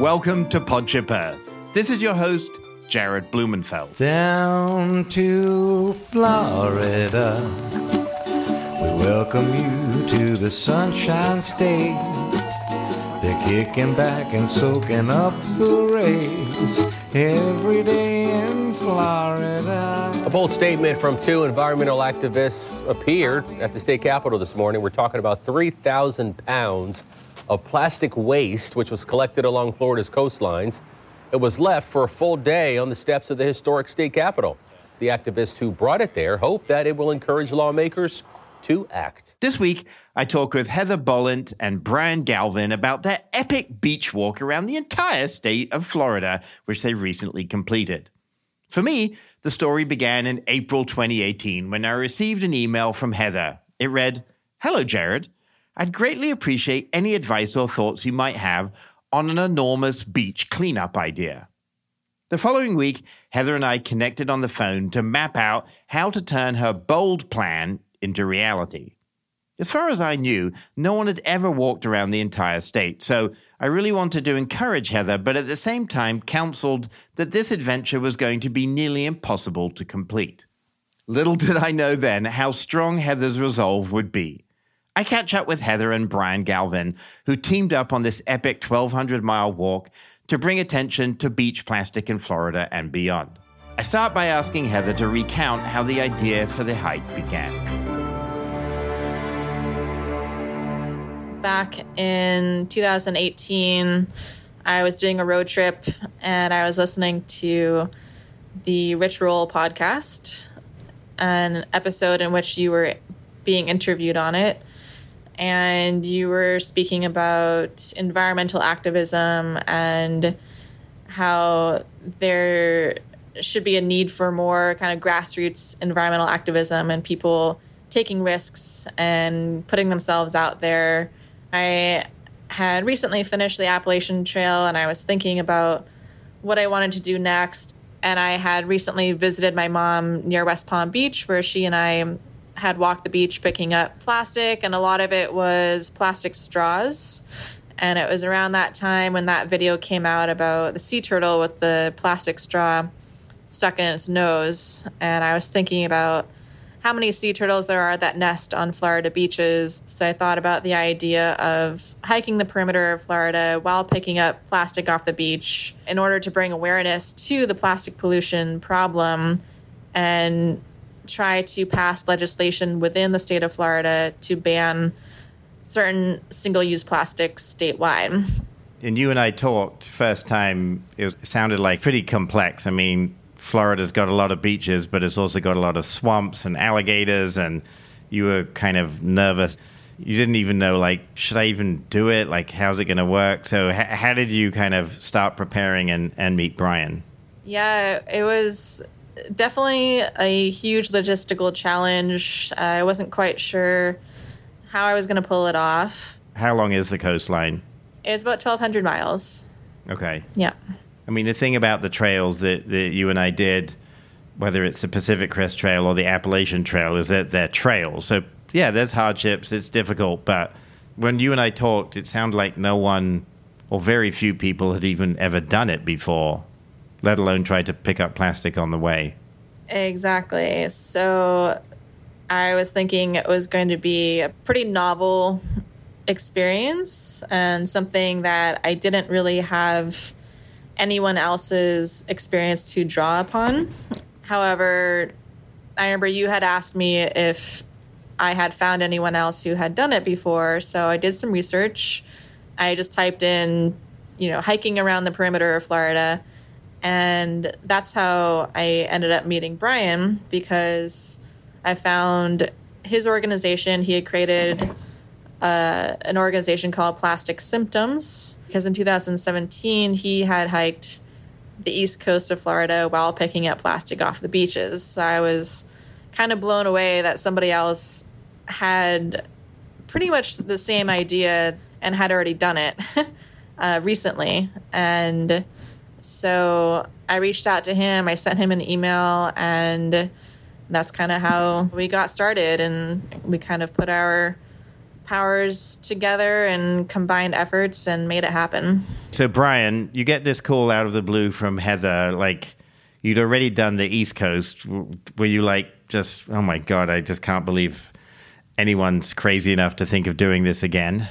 Welcome to Podship Earth. This is your host, Jared Blumenfeld. Down to Florida. We welcome you to the Sunshine State. They're kicking back and soaking up the rays every day in Florida. A bold statement from two environmental activists appeared at the state capitol this morning. We're talking about 3,000 pounds of plastic waste, which was collected along Florida's coastlines. It was left for a full day on the steps of the historic state capitol. The activists who brought it there hope that it will encourage lawmakers to act. This week, I talk with Heather Bolland and Brian Galvin about their epic beach walk around the entire state of Florida, which they recently completed. For me, the story began in April 2018 when I received an email from Heather. It read, Hello, Jared. I'd greatly appreciate any advice or thoughts you might have on an enormous beach cleanup idea. The following week, Heather and I connected on the phone to map out how to turn her bold plan into reality. As far as I knew, no one had ever walked around the entire state, so I really wanted to encourage Heather, but at the same time counseled that this adventure was going to be nearly impossible to complete. Little did I know then how strong Heather's resolve would be. I catch up with Heather and Brian Galvin, who teamed up on this epic 1,200 mile walk to bring attention to beach plastic in Florida and beyond. I start by asking Heather to recount how the idea for the hike began. back in 2018, I was doing a road trip and I was listening to the Roll podcast, an episode in which you were being interviewed on it. And you were speaking about environmental activism and how there should be a need for more kind of grassroots environmental activism and people taking risks and putting themselves out there I had recently finished the Appalachian Trail and I was thinking about what I wanted to do next. And I had recently visited my mom near West Palm Beach, where she and I had walked the beach picking up plastic, and a lot of it was plastic straws. And it was around that time when that video came out about the sea turtle with the plastic straw stuck in its nose. And I was thinking about how many sea turtles there are that nest on Florida beaches. So I thought about the idea of hiking the perimeter of Florida while picking up plastic off the beach in order to bring awareness to the plastic pollution problem and try to pass legislation within the state of Florida to ban certain single use plastics statewide. And you and I talked first time, it sounded like pretty complex. I mean, Florida's got a lot of beaches, but it's also got a lot of swamps and alligators, and you were kind of nervous. You didn't even know, like, should I even do it? Like, how's it going to work? So, h- how did you kind of start preparing and, and meet Brian? Yeah, it was definitely a huge logistical challenge. Uh, I wasn't quite sure how I was going to pull it off. How long is the coastline? It's about 1,200 miles. Okay. Yeah. I mean, the thing about the trails that, that you and I did, whether it's the Pacific Crest Trail or the Appalachian Trail, is that they're trails. So, yeah, there's hardships, it's difficult. But when you and I talked, it sounded like no one or very few people had even ever done it before, let alone try to pick up plastic on the way. Exactly. So, I was thinking it was going to be a pretty novel experience and something that I didn't really have anyone else's experience to draw upon. However, I remember you had asked me if I had found anyone else who had done it before. So I did some research. I just typed in, you know, hiking around the perimeter of Florida. And that's how I ended up meeting Brian because I found his organization. He had created uh, an organization called Plastic Symptoms because in 2017 he had hiked the east coast of Florida while picking up plastic off the beaches. So I was kind of blown away that somebody else had pretty much the same idea and had already done it uh, recently. And so I reached out to him, I sent him an email, and that's kind of how we got started. And we kind of put our powers together and combined efforts and made it happen. So, Brian, you get this call out of the blue from Heather. Like, you'd already done the East Coast. Were you like, just, oh my God, I just can't believe anyone's crazy enough to think of doing this again?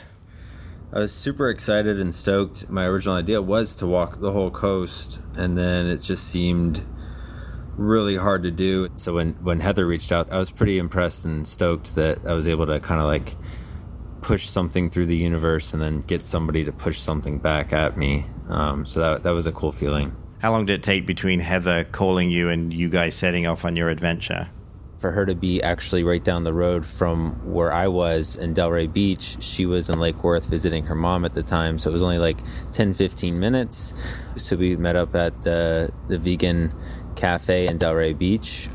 I was super excited and stoked. My original idea was to walk the whole coast, and then it just seemed really hard to do. So when when Heather reached out, I was pretty impressed and stoked that I was able to kind of like push something through the universe and then get somebody to push something back at me. Um, so that that was a cool feeling. How long did it take between Heather calling you and you guys setting off on your adventure? For her to be actually right down the road from where I was in Delray Beach. She was in Lake Worth visiting her mom at the time, so it was only like 10 15 minutes. So we met up at the, the vegan cafe in Delray Beach.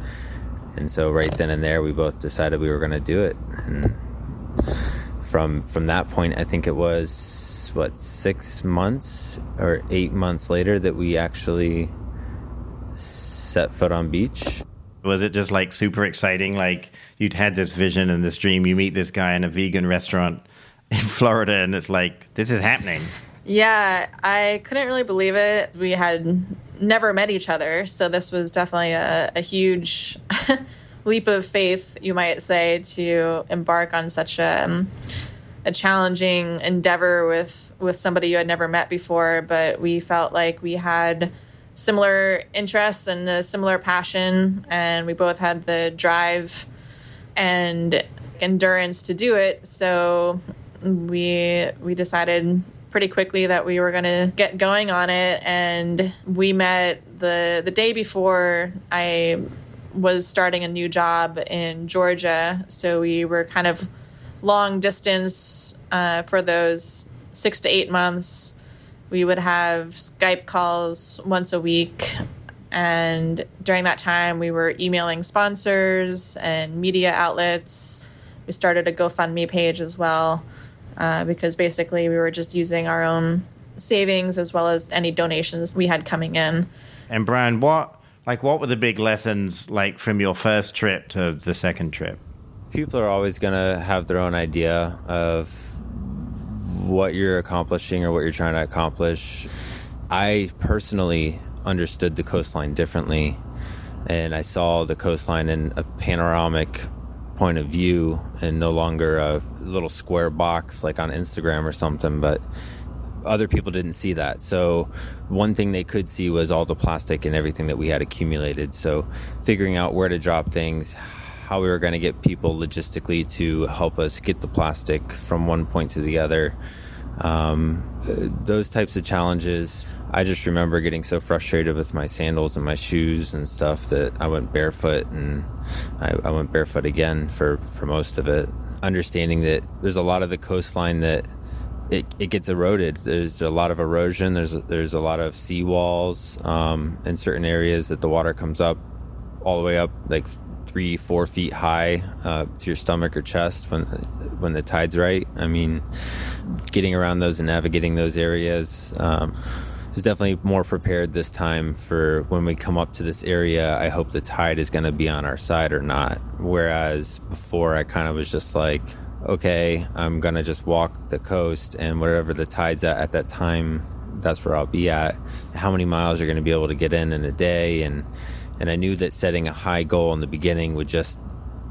And so right then and there, we both decided we were going to do it. And from from that point, I think it was what six months or eight months later that we actually set foot on beach. Was it just like super exciting? Like you'd had this vision and this dream. You meet this guy in a vegan restaurant in Florida, and it's like this is happening. Yeah, I couldn't really believe it. We had never met each other, so this was definitely a, a huge leap of faith, you might say, to embark on such a um, a challenging endeavor with with somebody you had never met before. But we felt like we had similar interests and a similar passion, and we both had the drive and endurance to do it. So we we decided pretty quickly that we were going to get going on it and we met the the day before I was starting a new job in Georgia so we were kind of long distance uh, for those 6 to 8 months we would have Skype calls once a week. And during that time, we were emailing sponsors and media outlets. We started a GoFundMe page as well, uh, because basically we were just using our own savings as well as any donations we had coming in. And Brian, what like what were the big lessons like from your first trip to the second trip? People are always going to have their own idea of what you're accomplishing or what you're trying to accomplish. I personally understood the coastline differently, and I saw the coastline in a panoramic point of view and no longer a little square box like on Instagram or something, but other people didn't see that. So, one thing they could see was all the plastic and everything that we had accumulated. So, figuring out where to drop things, how we were going to get people logistically to help us get the plastic from one point to the other. Um, those types of challenges, I just remember getting so frustrated with my sandals and my shoes and stuff that I went barefoot and I, I went barefoot again for, for most of it. Understanding that there's a lot of the coastline that it, it gets eroded. There's a lot of erosion. There's there's a lot of seawalls um, in certain areas that the water comes up all the way up like three, four feet high uh, to your stomach or chest when when the tide's right. I mean, getting around those and navigating those areas. Um, is definitely more prepared this time for when we come up to this area. I hope the tide is going to be on our side or not. Whereas before, I kind of was just like, okay, I'm going to just walk the coast and whatever the tide's at at that time, that's where I'll be at. How many miles you're going to be able to get in in a day and and I knew that setting a high goal in the beginning would just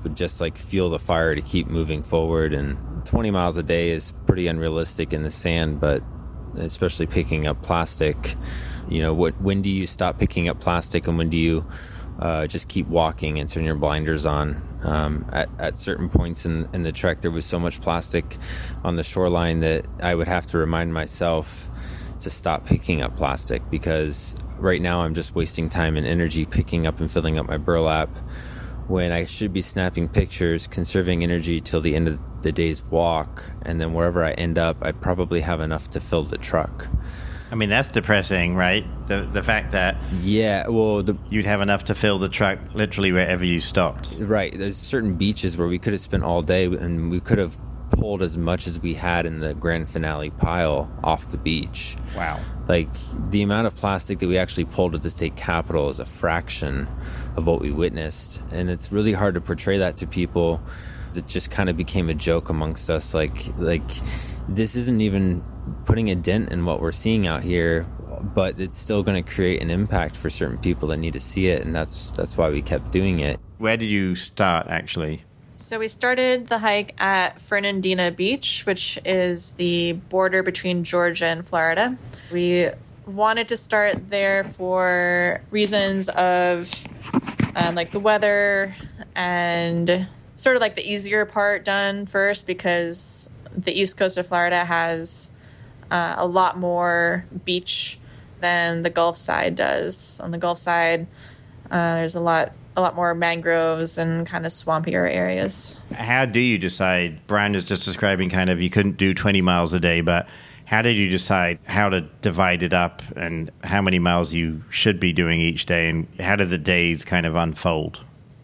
would just like fuel the fire to keep moving forward. And 20 miles a day is pretty unrealistic in the sand, but especially picking up plastic. You know, what? When do you stop picking up plastic, and when do you uh, just keep walking and turn your blinders on? Um, at, at certain points in, in the trek, there was so much plastic on the shoreline that I would have to remind myself to stop picking up plastic because right now I'm just wasting time and energy picking up and filling up my burlap when I should be snapping pictures, conserving energy till the end of the day's walk, and then wherever I end up, I'd probably have enough to fill the truck. I mean, that's depressing, right? The the fact that yeah, well, the, you'd have enough to fill the truck literally wherever you stopped. Right. There's certain beaches where we could have spent all day, and we could have pulled as much as we had in the grand finale pile off the beach. Wow. Like the amount of plastic that we actually pulled at the state capitol is a fraction of what we witnessed. And it's really hard to portray that to people it just kind of became a joke amongst us. Like like this isn't even putting a dent in what we're seeing out here, but it's still going to create an impact for certain people that need to see it, and that's that's why we kept doing it. Where did you start actually? So we started the hike at Fernandina Beach, which is the border between Georgia and Florida. We wanted to start there for reasons of um, like the weather and sort of like the easier part done first because the east coast of Florida has uh, a lot more beach than the Gulf side does. On the Gulf side, uh, there's a lot a lot more mangroves and kind of swampier areas. How do you decide? Brian is just describing kind of you couldn't do 20 miles a day, but how did you decide how to divide it up and how many miles you should be doing each day and how did the days kind of unfold?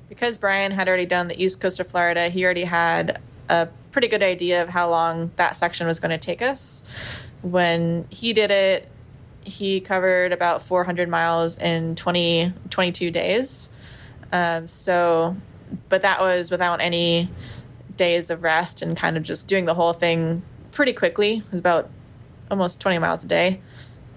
Because Brian had already done the east coast of Florida, he already had a pretty good idea of how long that section was going to take us. When he did it, he covered about 400 miles in 20, 22 days. Um, so, but that was without any days of rest and kind of just doing the whole thing pretty quickly. It was about almost 20 miles a day.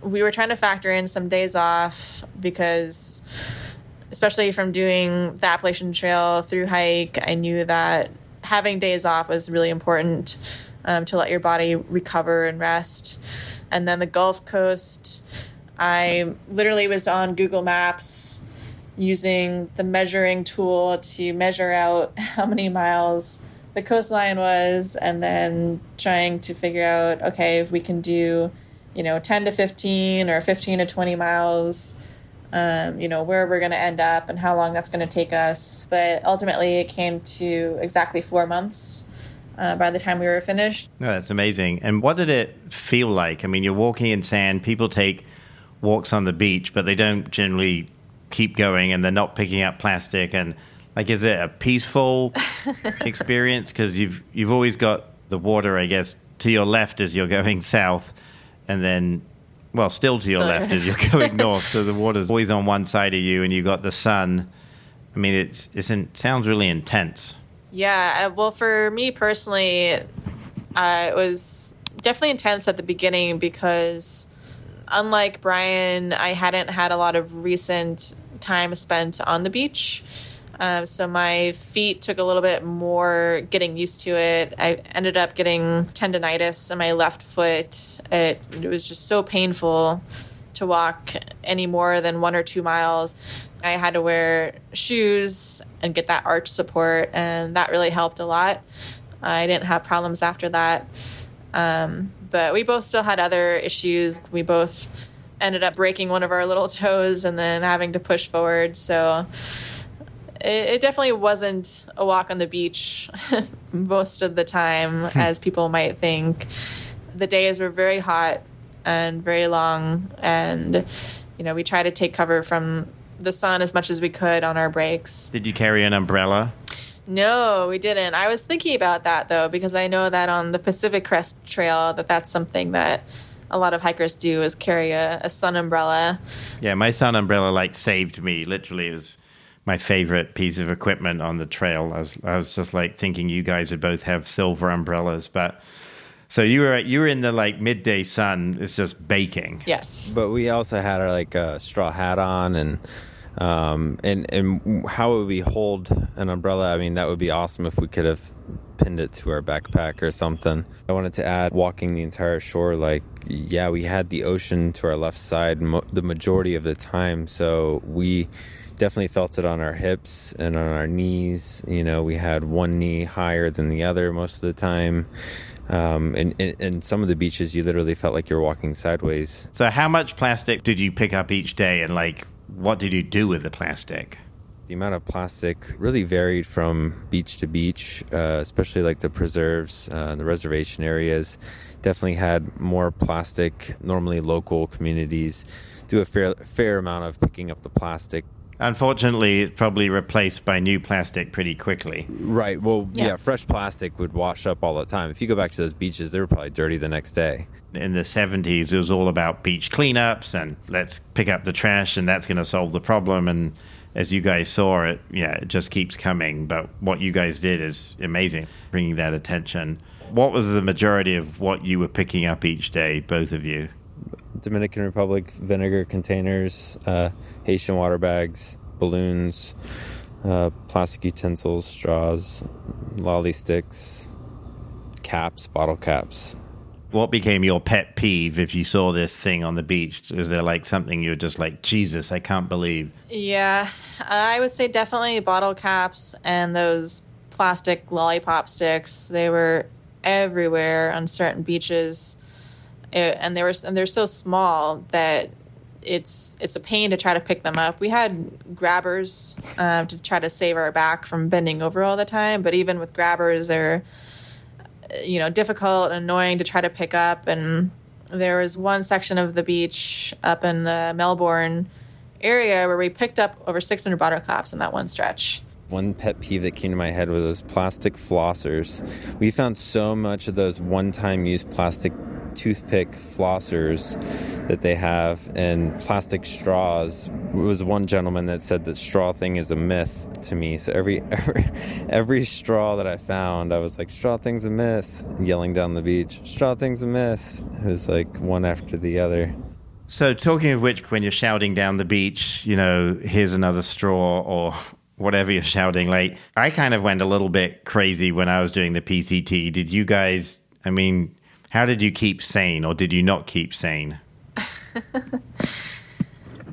We were trying to factor in some days off because, especially from doing the Appalachian Trail through hike, I knew that having days off was really important um, to let your body recover and rest. And then the Gulf Coast, I literally was on Google Maps using the measuring tool to measure out how many miles the coastline was and then trying to figure out okay if we can do you know 10 to 15 or 15 to 20 miles um, you know where we're going to end up and how long that's going to take us but ultimately it came to exactly four months uh, by the time we were finished No, that's amazing. And what did it feel like? I mean, you're walking in sand, people take walks on the beach, but they don't generally keep going and they're not picking up plastic and like is it a peaceful experience? Because you've you've always got the water I guess to your left as you're going south and then well still to your left as you're going north. So the water's always on one side of you and you've got the sun. I mean it's, it's in, sounds really intense. Yeah, uh, well, for me personally, uh, it was definitely intense at the beginning because, unlike Brian, I hadn't had a lot of recent time spent on the beach. Um, so my feet took a little bit more getting used to it. I ended up getting tendonitis in my left foot. It, it was just so painful to walk any more than one or two miles. I had to wear shoes and get that arch support, and that really helped a lot. I didn't have problems after that. Um, but we both still had other issues. We both ended up breaking one of our little toes and then having to push forward. So it, it definitely wasn't a walk on the beach most of the time, hmm. as people might think. The days were very hot and very long, and you know we try to take cover from the sun as much as we could on our breaks. did you carry an umbrella No, we didn't. I was thinking about that though because I know that on the Pacific Crest Trail that that's something that a lot of hikers do is carry a, a sun umbrella. Yeah, my sun umbrella like saved me. Literally, it was my favorite piece of equipment on the trail. I was I was just like thinking you guys would both have silver umbrellas, but so you were you were in the like midday sun. It's just baking. Yes. But we also had our like a straw hat on and um and and how would we hold an umbrella? I mean, that would be awesome if we could have pinned it to our backpack or something. I wanted to add walking the entire shore like yeah, we had the ocean to our left side mo- the majority of the time, so we definitely felt it on our hips and on our knees. You know, we had one knee higher than the other most of the time. Um, and, and, and some of the beaches, you literally felt like you were walking sideways. So how much plastic did you pick up each day, and like what did you do with the plastic? The amount of plastic really varied from beach to beach, uh, especially like the preserves, uh, the reservation areas. Definitely had more plastic. Normally, local communities do a fair fair amount of picking up the plastic. Unfortunately, it's probably replaced by new plastic pretty quickly. Right. Well, Yeah. yeah. fresh plastic would wash up all the time. If you go back to those beaches, they were probably dirty the next day. In the 70s, it was all about beach cleanups and let's pick up the trash and that's going to solve the problem. And as you guys saw it, yeah, it just keeps coming. But what you guys did is amazing, bringing that attention. What was the majority of what you were picking up each day, both of you? Dominican Republic vinegar containers, uh, Haitian water bags, balloons, uh, plastic utensils, straws, lolly sticks, caps, bottle caps. What became your pet peeve if you saw this thing on the beach? Was there like something you were just like, Jesus, I can't believe? Yeah, I would say definitely bottle caps and those plastic lollipop sticks. They were everywhere on certain beaches, it, and they were and they're so small that it's it's a pain to try to pick them up. We had grabbers uh, to try to save our back from bending over all the time, but even with grabbers, they're you know difficult and annoying to try to pick up. And there was one section of the beach up in the Melbourne area where we picked up over 600 bottle caps in that one stretch. One pet peeve that came to my head was those plastic flossers. We found so much of those one-time use plastic toothpick flossers that they have and plastic straws. There was one gentleman that said that straw thing is a myth to me. So every every every straw that I found, I was like, straw thing's a myth, yelling down the beach. Straw thing's a myth. It was like one after the other. So, talking of which, when you're shouting down the beach, you know, here's another straw or whatever you're shouting, like, I kind of went a little bit crazy when I was doing the PCT. Did you guys, I mean, how did you keep sane or did you not keep sane?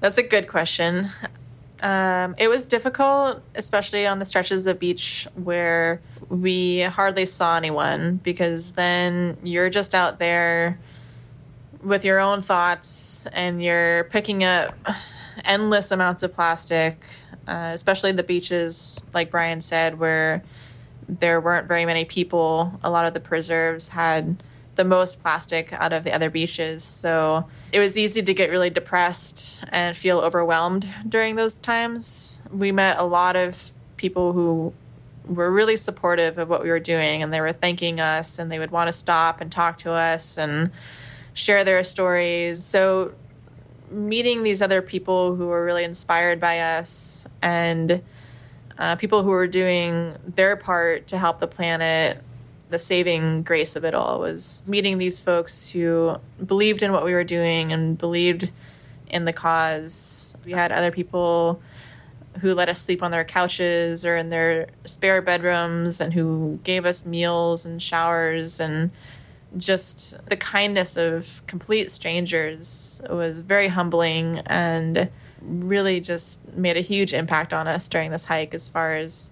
That's a good question. Um, it was difficult, especially on the stretches of beach where we hardly saw anyone because then you're just out there with your own thoughts and you're picking up endless amounts of plastic, uh, especially the beaches, like Brian said, where there weren't very many people. A lot of the preserves had the most plastic out of the other beaches. So it was easy to get really depressed and feel overwhelmed during those times. We met a lot of people who were really supportive of what we were doing and they were thanking us and they would want to stop and talk to us and share their stories. So, meeting these other people who were really inspired by us and uh, people who were doing their part to help the planet, the saving grace of it all was meeting these folks who believed in what we were doing and believed in the cause. We had other people who let us sleep on their couches or in their spare bedrooms and who gave us meals and showers and just the kindness of complete strangers was very humbling and really just made a huge impact on us during this hike as far as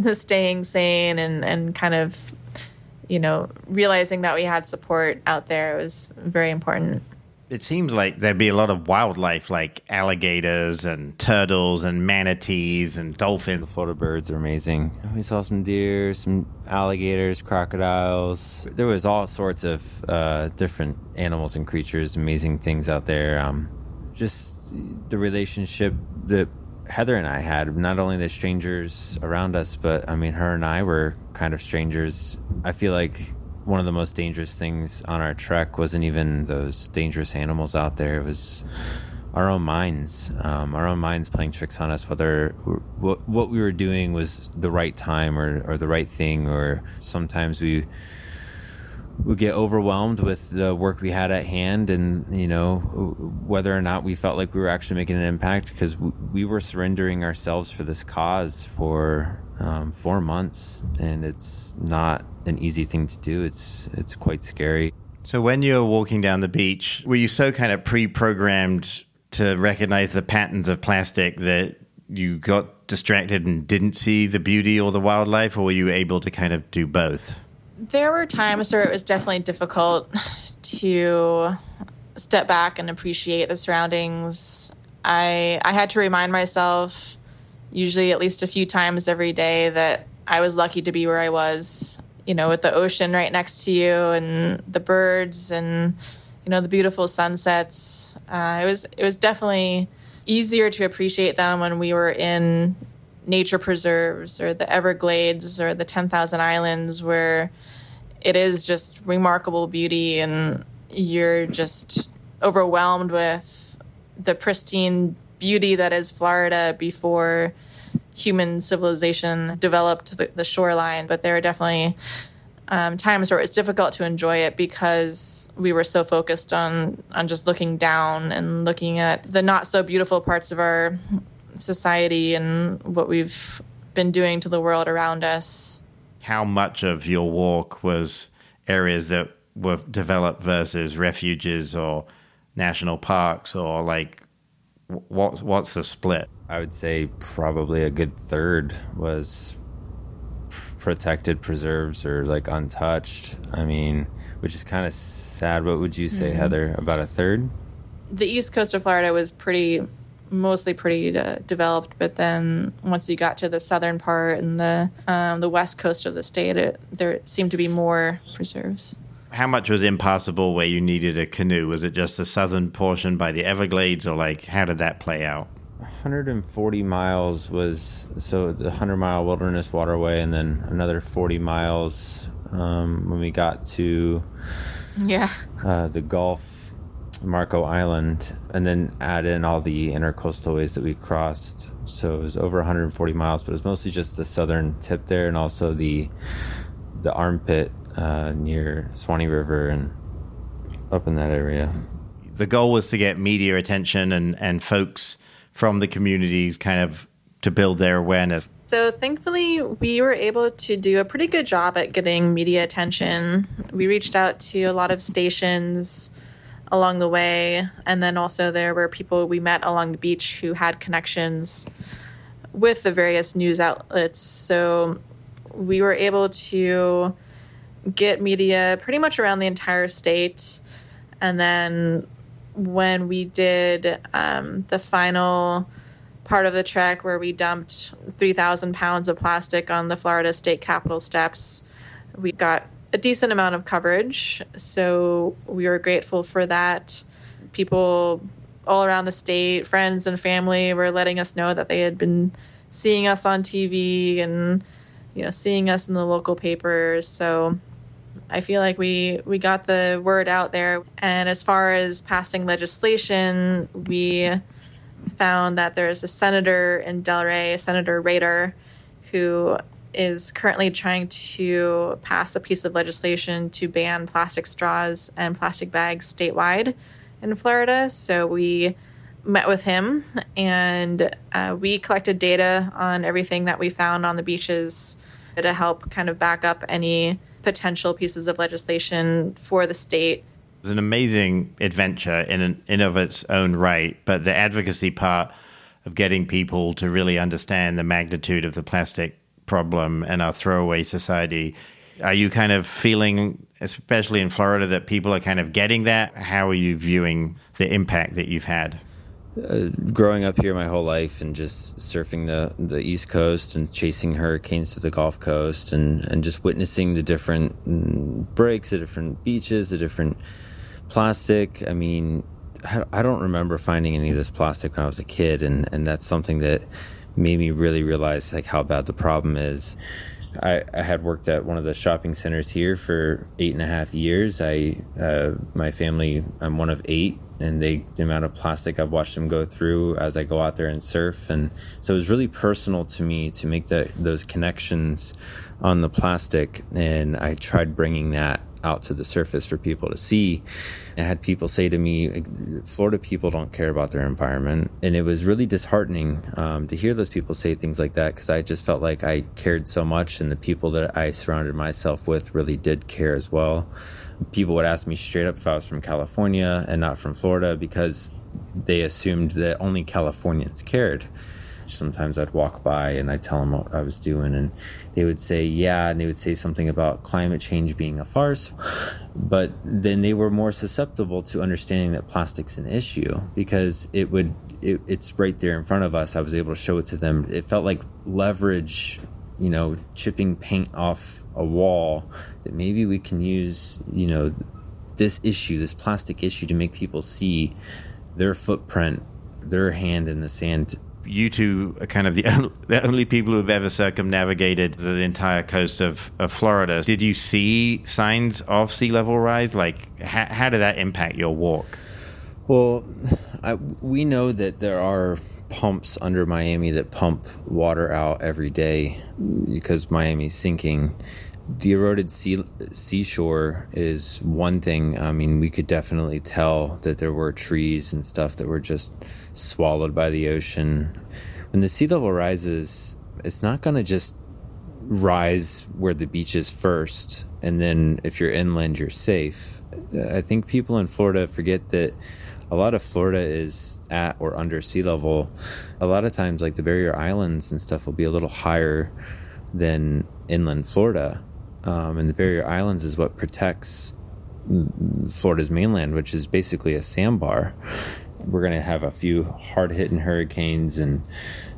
staying sane and, and kind of you know realizing that we had support out there was very important it seems like there'd be a lot of wildlife like alligators and turtles and manatees and dolphins. The Florida birds are amazing. We saw some deer, some alligators, crocodiles. There was all sorts of uh, different animals and creatures, amazing things out there. Um, just the relationship that Heather and I had, not only the strangers around us, but I mean, her and I were kind of strangers. I feel like one of the most dangerous things on our trek wasn't even those dangerous animals out there. It was our own minds, um, our own minds playing tricks on us, whether what, what we were doing was the right time or, or the right thing, or sometimes we would get overwhelmed with the work we had at hand and you know whether or not we felt like we were actually making an impact because we were surrendering ourselves for this cause for um, four months and it's not an easy thing to do. It's it's quite scary. So when you're walking down the beach were you so kind of pre-programmed to recognize the patterns of plastic that you got distracted and didn't see the beauty or the wildlife or were you able to kind of do both there were times where it was definitely difficult to step back and appreciate the surroundings. I I had to remind myself usually at least a few times every day that I was lucky to be where I was, you know, with the ocean right next to you and the birds and you know the beautiful sunsets. Uh, it was it was definitely easier to appreciate them when we were in nature preserves or the Everglades or the 10,000 Islands where it is just remarkable beauty and you're just overwhelmed with the pristine beauty that is Florida before human civilization developed the, the shoreline. But there are definitely um, times where it's difficult to enjoy it because we were so focused on on just looking down and looking at the not so beautiful parts of our society and what we've been doing to the world around us. How much of your walk was areas that were developed versus refuges or national parks or like what's what's the split? I would say probably a good third was protected preserves or like untouched. I mean, which is kind of sad. What would you say, mm-hmm. Heather? About a third? The east coast of Florida was pretty, mostly pretty uh, developed, but then once you got to the southern part and the um, the west coast of the state, it, there seemed to be more preserves. How much was impassable where you needed a canoe? Was it just the southern portion by the Everglades, or like how did that play out? 140 miles was so the 100 mile wilderness waterway and then another 40 miles um, when we got to yeah uh, the gulf marco island and then add in all the intercoastal ways that we crossed so it was over 140 miles but it was mostly just the southern tip there and also the the armpit uh, near Suwannee river and up in that area the goal was to get media attention and and folks from the communities kind of to build their awareness? So, thankfully, we were able to do a pretty good job at getting media attention. We reached out to a lot of stations along the way, and then also there were people we met along the beach who had connections with the various news outlets. So, we were able to get media pretty much around the entire state. And then when we did um, the final part of the trek where we dumped 3,000 pounds of plastic on the Florida state capitol steps, we got a decent amount of coverage. So we were grateful for that. People all around the state, friends and family, were letting us know that they had been seeing us on TV and you know seeing us in the local papers. So I feel like we we got the word out there. And as far as passing legislation, we found that there's a senator in Delray, Senator Rader, who is currently trying to pass a piece of legislation to ban plastic straws and plastic bags statewide in Florida. So we met with him and uh, we collected data on everything that we found on the beaches to help kind of back up any potential pieces of legislation for the state. It was an amazing adventure in an, in of its own right, but the advocacy part of getting people to really understand the magnitude of the plastic problem and our throwaway society. Are you kind of feeling, especially in Florida, that people are kind of getting that? How are you viewing the impact that you've had? Uh, growing up here my whole life and just surfing the, the East Coast and chasing hurricanes to the Gulf Coast and, and just witnessing the different mm, breaks, the different beaches, the different plastic. I mean, I don't remember finding any of this plastic when I was a kid, and, and that's something that made me really realize like how bad the problem is. I, I had worked at one of the shopping centers here for eight and a half years. I, uh, my family, I'm one of eight, and they, the amount of plastic I've watched them go through as I go out there and surf, and so it was really personal to me to make that those connections on the plastic, and I tried bringing that out to the surface for people to see. I had people say to me, Florida people don't care about their environment. And it was really disheartening um, to hear those people say things like that because I just felt like I cared so much, and the people that I surrounded myself with really did care as well. People would ask me straight up if I was from California and not from Florida because they assumed that only Californians cared sometimes I'd walk by and I'd tell them what I was doing, and they would say, Yeah, and they would say something about climate change being a farce. But then they were more susceptible to understanding that plastic's an issue because it would, it, it's right there in front of us. I was able to show it to them. It felt like leverage, you know, chipping paint off a wall that maybe we can use, you know, this issue, this plastic issue, to make people see their footprint, their hand in the sand you two are kind of the, only, the only people who have ever circumnavigated the entire coast of, of Florida. Did you see signs of sea level rise? Like, how, how did that impact your walk? Well, I, we know that there are pumps under Miami that pump water out every day because Miami's sinking. The eroded sea, seashore is one thing. I mean, we could definitely tell that there were trees and stuff that were just swallowed by the ocean. When the sea level rises, it's not going to just rise where the beach is first, and then if you're inland, you're safe. I think people in Florida forget that a lot of Florida is at or under sea level. A lot of times, like the barrier islands and stuff, will be a little higher than inland Florida. Um, and the barrier islands is what protects Florida's mainland, which is basically a sandbar. We're going to have a few hard hitting hurricanes, and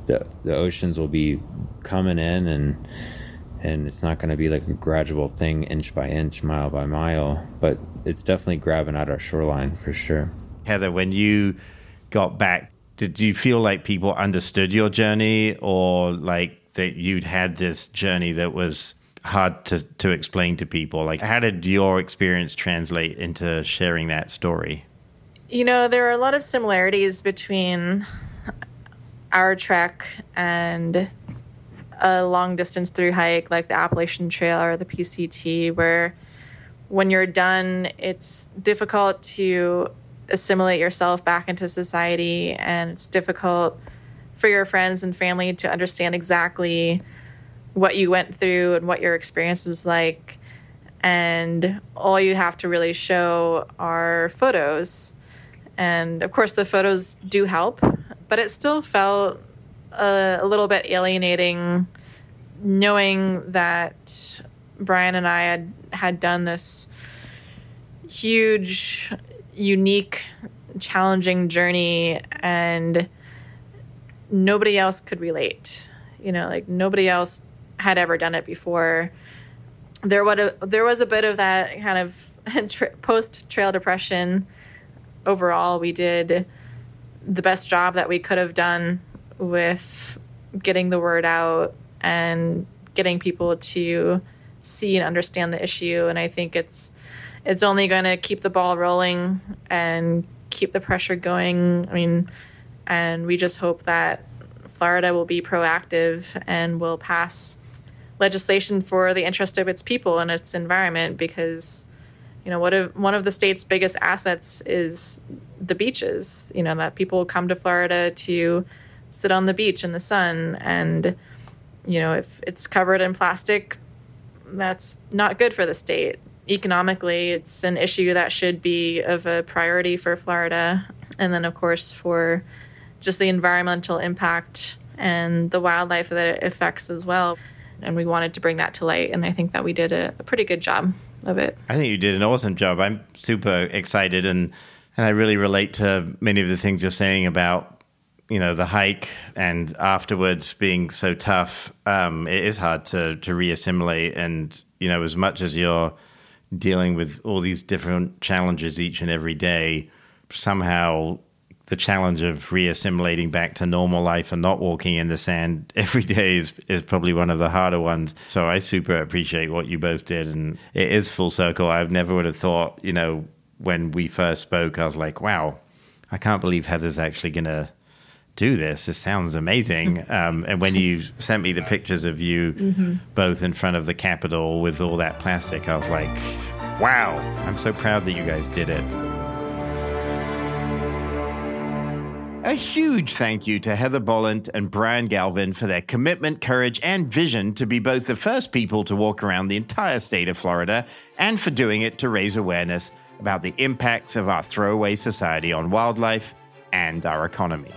the, the oceans will be coming in and and it's not going to be like a gradual thing inch by inch mile by mile but it's definitely grabbing at our shoreline for sure. Heather when you got back did you feel like people understood your journey or like that you'd had this journey that was hard to, to explain to people? Like how did your experience translate into sharing that story you know there are a lot of similarities between our trek and a long distance through hike like the Appalachian Trail or the PCT, where when you're done, it's difficult to assimilate yourself back into society and it's difficult for your friends and family to understand exactly what you went through and what your experience was like. And all you have to really show are photos. And of course, the photos do help, but it still felt a, a little bit alienating knowing that Brian and I had had done this huge, unique, challenging journey, and nobody else could relate. You know, like nobody else had ever done it before. There would a, there was a bit of that kind of tra- post trail depression. Overall, we did the best job that we could have done with getting the word out and getting people to see and understand the issue. And I think it's it's only going to keep the ball rolling and keep the pressure going. I mean, and we just hope that Florida will be proactive and will pass legislation for the interest of its people and its environment because you know what if one of the state's biggest assets is the beaches you know that people come to Florida to sit on the beach in the sun. And you know if it's covered in plastic that's not good for the state. Economically it's an issue that should be of a priority for Florida. And then of course for just the environmental impact and the wildlife that it affects as well and we wanted to bring that to light and I think that we did a, a pretty good job of it. I think you did an awesome job. I'm super excited and and I really relate to many of the things you're saying about you know the hike and afterwards being so tough um, it is hard to to reassimilate and you know as much as you're dealing with all these different challenges each and every day somehow the challenge of reassimilating back to normal life and not walking in the sand every day is, is probably one of the harder ones. So I super appreciate what you both did. And it is full circle. I never would have thought, you know, when we first spoke, I was like, wow, I can't believe Heather's actually going to do this. This sounds amazing. Um, and when you sent me the pictures of you mm-hmm. both in front of the Capitol with all that plastic, I was like, wow, I'm so proud that you guys did it. A huge thank you to Heather Bolland and Brian Galvin for their commitment, courage, and vision to be both the first people to walk around the entire state of Florida and for doing it to raise awareness about the impacts of our throwaway society on wildlife and our economy.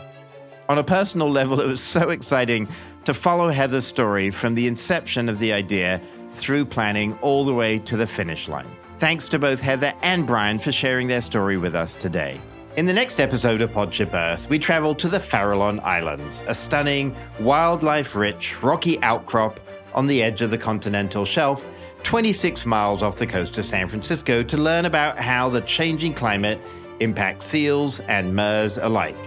On a personal level, it was so exciting to follow Heather's story from the inception of the idea through planning all the way to the finish line. Thanks to both Heather and Brian for sharing their story with us today. In the next episode of Podship Earth, we travel to the Farallon Islands, a stunning, wildlife rich, rocky outcrop on the edge of the continental shelf, 26 miles off the coast of San Francisco, to learn about how the changing climate impacts seals and murres alike.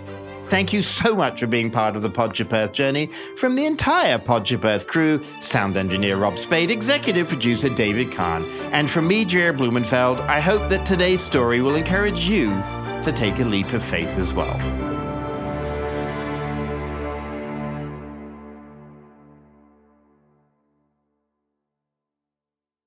Thank you so much for being part of the Podship Earth journey from the entire Podship Earth crew, sound engineer Rob Spade, executive producer David Kahn, and from me, Jared Blumenfeld, I hope that today's story will encourage you to take a leap of faith as well.